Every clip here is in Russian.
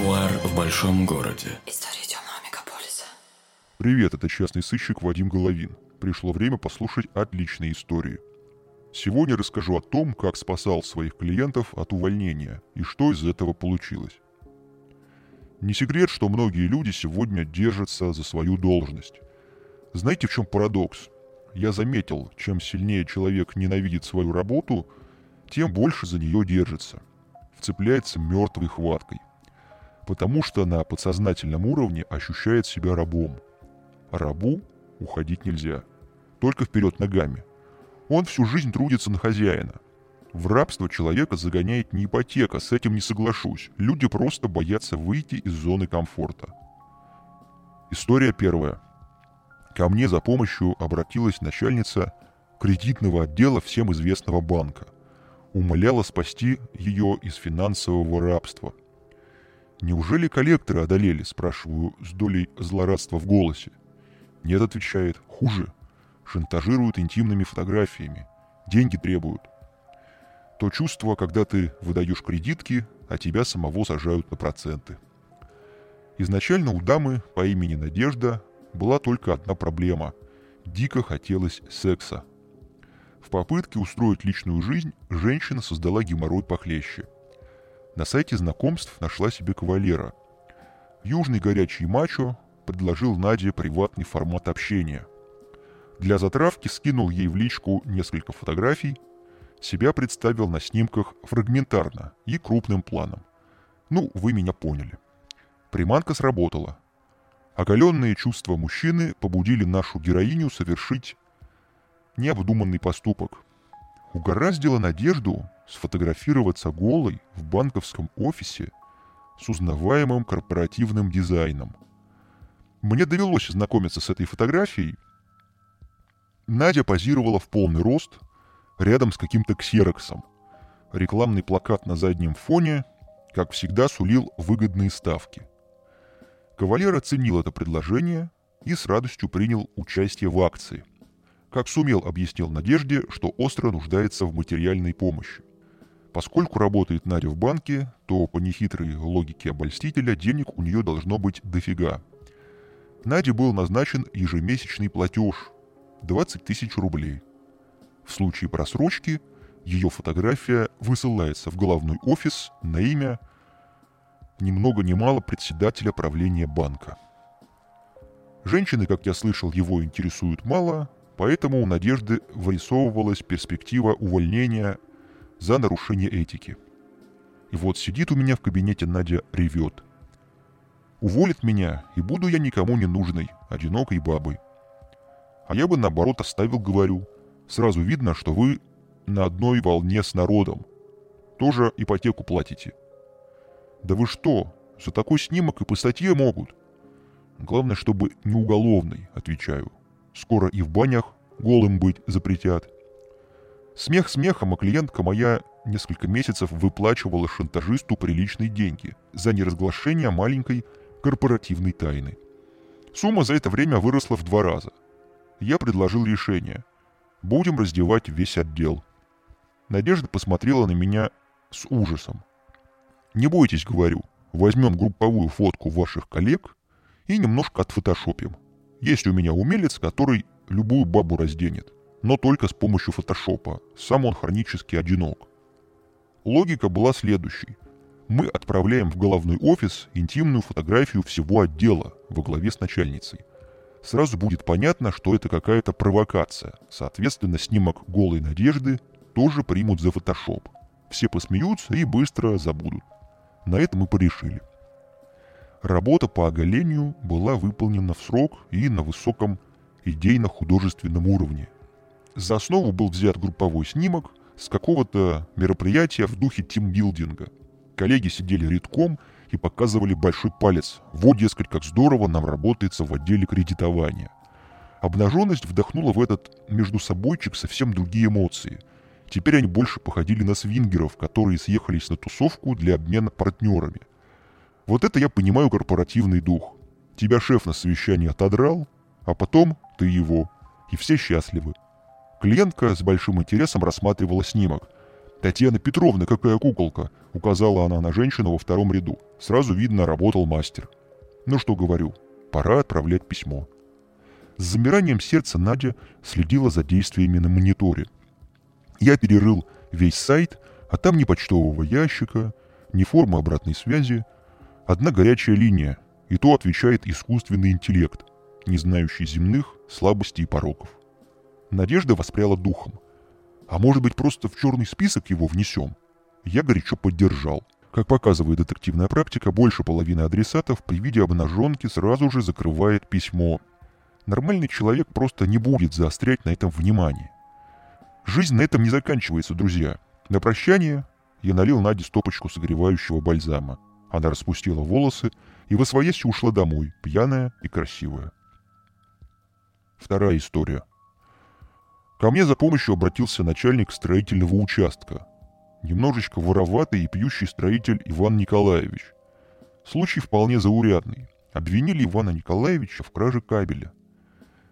Нуар в большом городе. История темного мегаполиса. Привет, это частный сыщик Вадим Головин. Пришло время послушать отличные истории. Сегодня расскажу о том, как спасал своих клиентов от увольнения и что из этого получилось. Не секрет, что многие люди сегодня держатся за свою должность. Знаете, в чем парадокс? Я заметил, чем сильнее человек ненавидит свою работу, тем больше за нее держится. Вцепляется мертвой хваткой. Потому что на подсознательном уровне ощущает себя рабом. Рабу уходить нельзя. Только вперед ногами. Он всю жизнь трудится на хозяина. В рабство человека загоняет не ипотека, с этим не соглашусь. Люди просто боятся выйти из зоны комфорта. История первая. Ко мне за помощью обратилась начальница кредитного отдела всем известного банка. Умоляла спасти ее из финансового рабства. «Неужели коллекторы одолели?» – спрашиваю с долей злорадства в голосе. «Нет», – отвечает, – «хуже. Шантажируют интимными фотографиями. Деньги требуют. То чувство, когда ты выдаешь кредитки, а тебя самого сажают на проценты. Изначально у дамы по имени Надежда была только одна проблема. Дико хотелось секса. В попытке устроить личную жизнь женщина создала геморрой похлеще. На сайте знакомств нашла себе кавалера. Южный горячий мачо предложил Наде приватный формат общения. Для затравки скинул ей в личку несколько фотографий, себя представил на снимках фрагментарно и крупным планом. Ну, вы меня поняли. Приманка сработала. Оголенные чувства мужчины побудили нашу героиню совершить необдуманный поступок. Угораздило Надежду сфотографироваться голой в банковском офисе с узнаваемым корпоративным дизайном. Мне довелось знакомиться с этой фотографией. Надя позировала в полный рост рядом с каким-то ксероксом. Рекламный плакат на заднем фоне, как всегда, сулил выгодные ставки. Кавалер оценил это предложение и с радостью принял участие в акции. Как сумел, объяснил Надежде, что остро нуждается в материальной помощи. Поскольку работает Надя в банке, то по нехитрой логике обольстителя денег у нее должно быть дофига. Наде был назначен ежемесячный платеж – 20 тысяч рублей. В случае просрочки ее фотография высылается в головной офис на имя ни много ни мало председателя правления банка. Женщины, как я слышал, его интересуют мало, поэтому у Надежды вырисовывалась перспектива увольнения за нарушение этики. И вот сидит у меня в кабинете Надя ревет. Уволит меня, и буду я никому не нужной, одинокой бабой. А я бы наоборот оставил, говорю. Сразу видно, что вы на одной волне с народом. Тоже ипотеку платите. Да вы что? За такой снимок и по статье могут. Главное, чтобы не уголовный, отвечаю. Скоро и в банях голым быть запретят. Смех смехом, а клиентка моя несколько месяцев выплачивала шантажисту приличные деньги за неразглашение маленькой корпоративной тайны. Сумма за это время выросла в два раза. Я предложил решение. Будем раздевать весь отдел. Надежда посмотрела на меня с ужасом. Не бойтесь, говорю. Возьмем групповую фотку ваших коллег и немножко отфотошопим. Есть у меня умелец, который любую бабу разденет. Но только с помощью фотошопа. Сам он хронически одинок. Логика была следующей. Мы отправляем в головной офис интимную фотографию всего отдела во главе с начальницей. Сразу будет понятно, что это какая-то провокация. Соответственно, снимок голой надежды тоже примут за фотошоп. Все посмеются и быстро забудут. На этом мы порешили. Работа по оголению была выполнена в срок и на высоком идейно-художественном уровне. За основу был взят групповой снимок с какого-то мероприятия в духе тимбилдинга. Коллеги сидели редком и показывали большой палец. Вот, дескать, как здорово нам работается в отделе кредитования. Обнаженность вдохнула в этот между собойчик совсем другие эмоции – Теперь они больше походили на свингеров, которые съехались на тусовку для обмена партнерами. Вот это я понимаю корпоративный дух. Тебя шеф на совещании отодрал, а потом ты его. И все счастливы. Клиентка с большим интересом рассматривала снимок. «Татьяна Петровна, какая куколка!» — указала она на женщину во втором ряду. Сразу видно, работал мастер. «Ну что говорю, пора отправлять письмо». С замиранием сердца Надя следила за действиями на мониторе. Я перерыл весь сайт, а там ни почтового ящика, ни формы обратной связи, одна горячая линия, и то отвечает искусственный интеллект, не знающий земных слабостей и пороков. Надежда воспряла духом. А может быть, просто в черный список его внесем? Я горячо поддержал. Как показывает детективная практика, больше половины адресатов при виде обнаженки сразу же закрывает письмо. Нормальный человек просто не будет заострять на этом внимание. Жизнь на этом не заканчивается, друзья. На прощание я налил Наде стопочку согревающего бальзама. Она распустила волосы и в освоясь ушла домой, пьяная и красивая. Вторая история. Ко мне за помощью обратился начальник строительного участка. Немножечко вороватый и пьющий строитель Иван Николаевич. Случай вполне заурядный. Обвинили Ивана Николаевича в краже кабеля.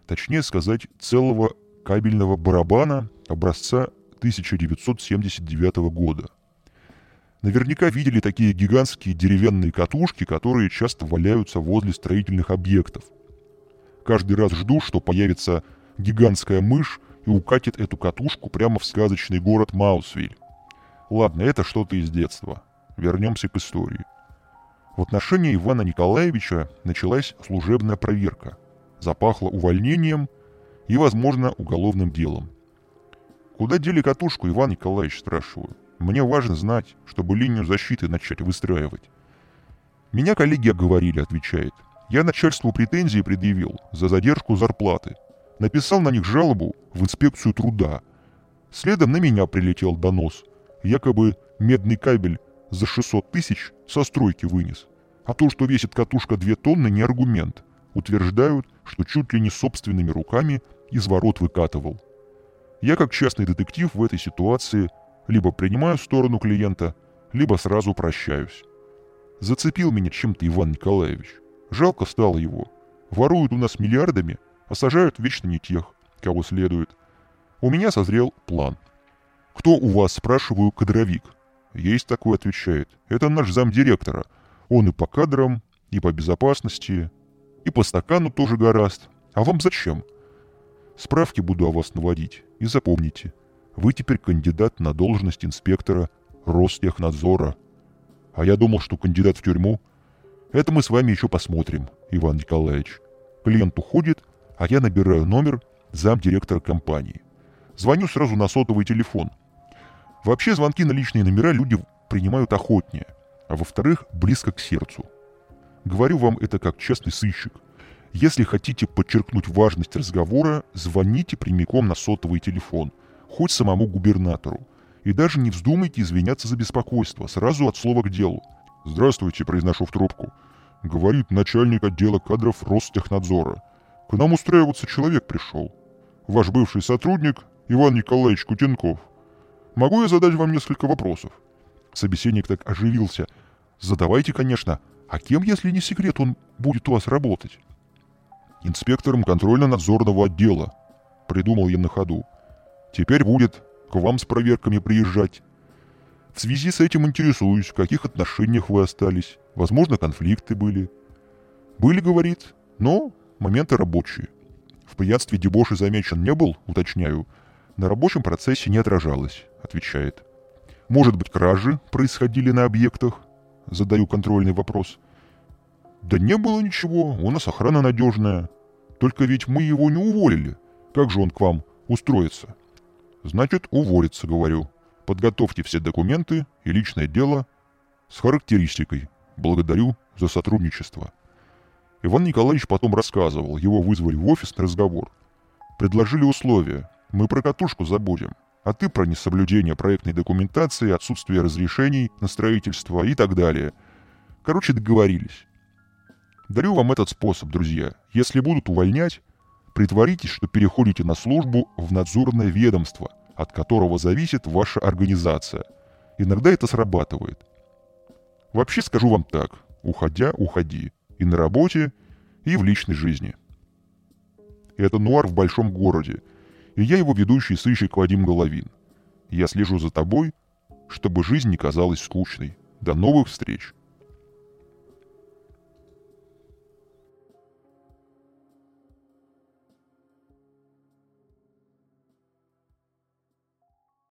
Точнее сказать, целого кабельного барабана образца 1979 года. Наверняка видели такие гигантские деревянные катушки, которые часто валяются возле строительных объектов. Каждый раз жду, что появится гигантская мышь и укатит эту катушку прямо в сказочный город Маусвиль. Ладно, это что-то из детства. Вернемся к истории. В отношении Ивана Николаевича началась служебная проверка. Запахло увольнением и, возможно, уголовным делом. «Куда дели катушку, Иван Николаевич?» спрашиваю. «Мне важно знать, чтобы линию защиты начать выстраивать». «Меня коллеги оговорили», — отвечает. «Я начальству претензии предъявил за задержку зарплаты написал на них жалобу в инспекцию труда. Следом на меня прилетел донос. Якобы медный кабель за 600 тысяч со стройки вынес. А то, что весит катушка 2 тонны, не аргумент. Утверждают, что чуть ли не собственными руками из ворот выкатывал. Я как частный детектив в этой ситуации либо принимаю сторону клиента, либо сразу прощаюсь. Зацепил меня чем-то Иван Николаевич. Жалко стало его. Воруют у нас миллиардами, а сажают вечно не тех, кого следует. У меня созрел план. «Кто у вас?» – спрашиваю кадровик. «Есть такой», – отвечает. «Это наш замдиректора. Он и по кадрам, и по безопасности, и по стакану тоже гораст. А вам зачем?» «Справки буду о вас наводить. И запомните, вы теперь кандидат на должность инспектора Ростехнадзора. А я думал, что кандидат в тюрьму. Это мы с вами еще посмотрим, Иван Николаевич. Клиент уходит, а я набираю номер замдиректора компании. Звоню сразу на сотовый телефон. Вообще звонки на личные номера люди принимают охотнее, а во-вторых, близко к сердцу. Говорю вам это как честный сыщик. Если хотите подчеркнуть важность разговора, звоните прямиком на сотовый телефон, хоть самому губернатору. И даже не вздумайте извиняться за беспокойство, сразу от слова к делу. «Здравствуйте», — произношу в трубку. Говорит начальник отдела кадров Ростехнадзора. К нам устраиваться человек пришел. Ваш бывший сотрудник Иван Николаевич Кутенков. Могу я задать вам несколько вопросов?» Собеседник так оживился. «Задавайте, конечно. А кем, если не секрет, он будет у вас работать?» «Инспектором контрольно-надзорного отдела», — придумал я на ходу. «Теперь будет к вам с проверками приезжать. В связи с этим интересуюсь, в каких отношениях вы остались. Возможно, конфликты были». «Были, — говорит, — но Моменты рабочие. В пьянстве дебоши замечен не был, уточняю. На рабочем процессе не отражалось, отвечает. Может быть, кражи происходили на объектах? Задаю контрольный вопрос. Да не было ничего, у нас охрана надежная. Только ведь мы его не уволили. Как же он к вам устроится? Значит, уволится, говорю. Подготовьте все документы и личное дело с характеристикой. Благодарю за сотрудничество. Иван Николаевич потом рассказывал, его вызвали в офис на разговор. Предложили условия. Мы про катушку забудем, а ты про несоблюдение проектной документации, отсутствие разрешений на строительство и так далее. Короче, договорились. Дарю вам этот способ, друзья. Если будут увольнять, притворитесь, что переходите на службу в надзорное ведомство, от которого зависит ваша организация. Иногда это срабатывает. Вообще скажу вам так. Уходя, уходи и на работе, и в личной жизни. Это нуар в большом городе, и я его ведущий сыщик Вадим Головин. Я слежу за тобой, чтобы жизнь не казалась скучной. До новых встреч!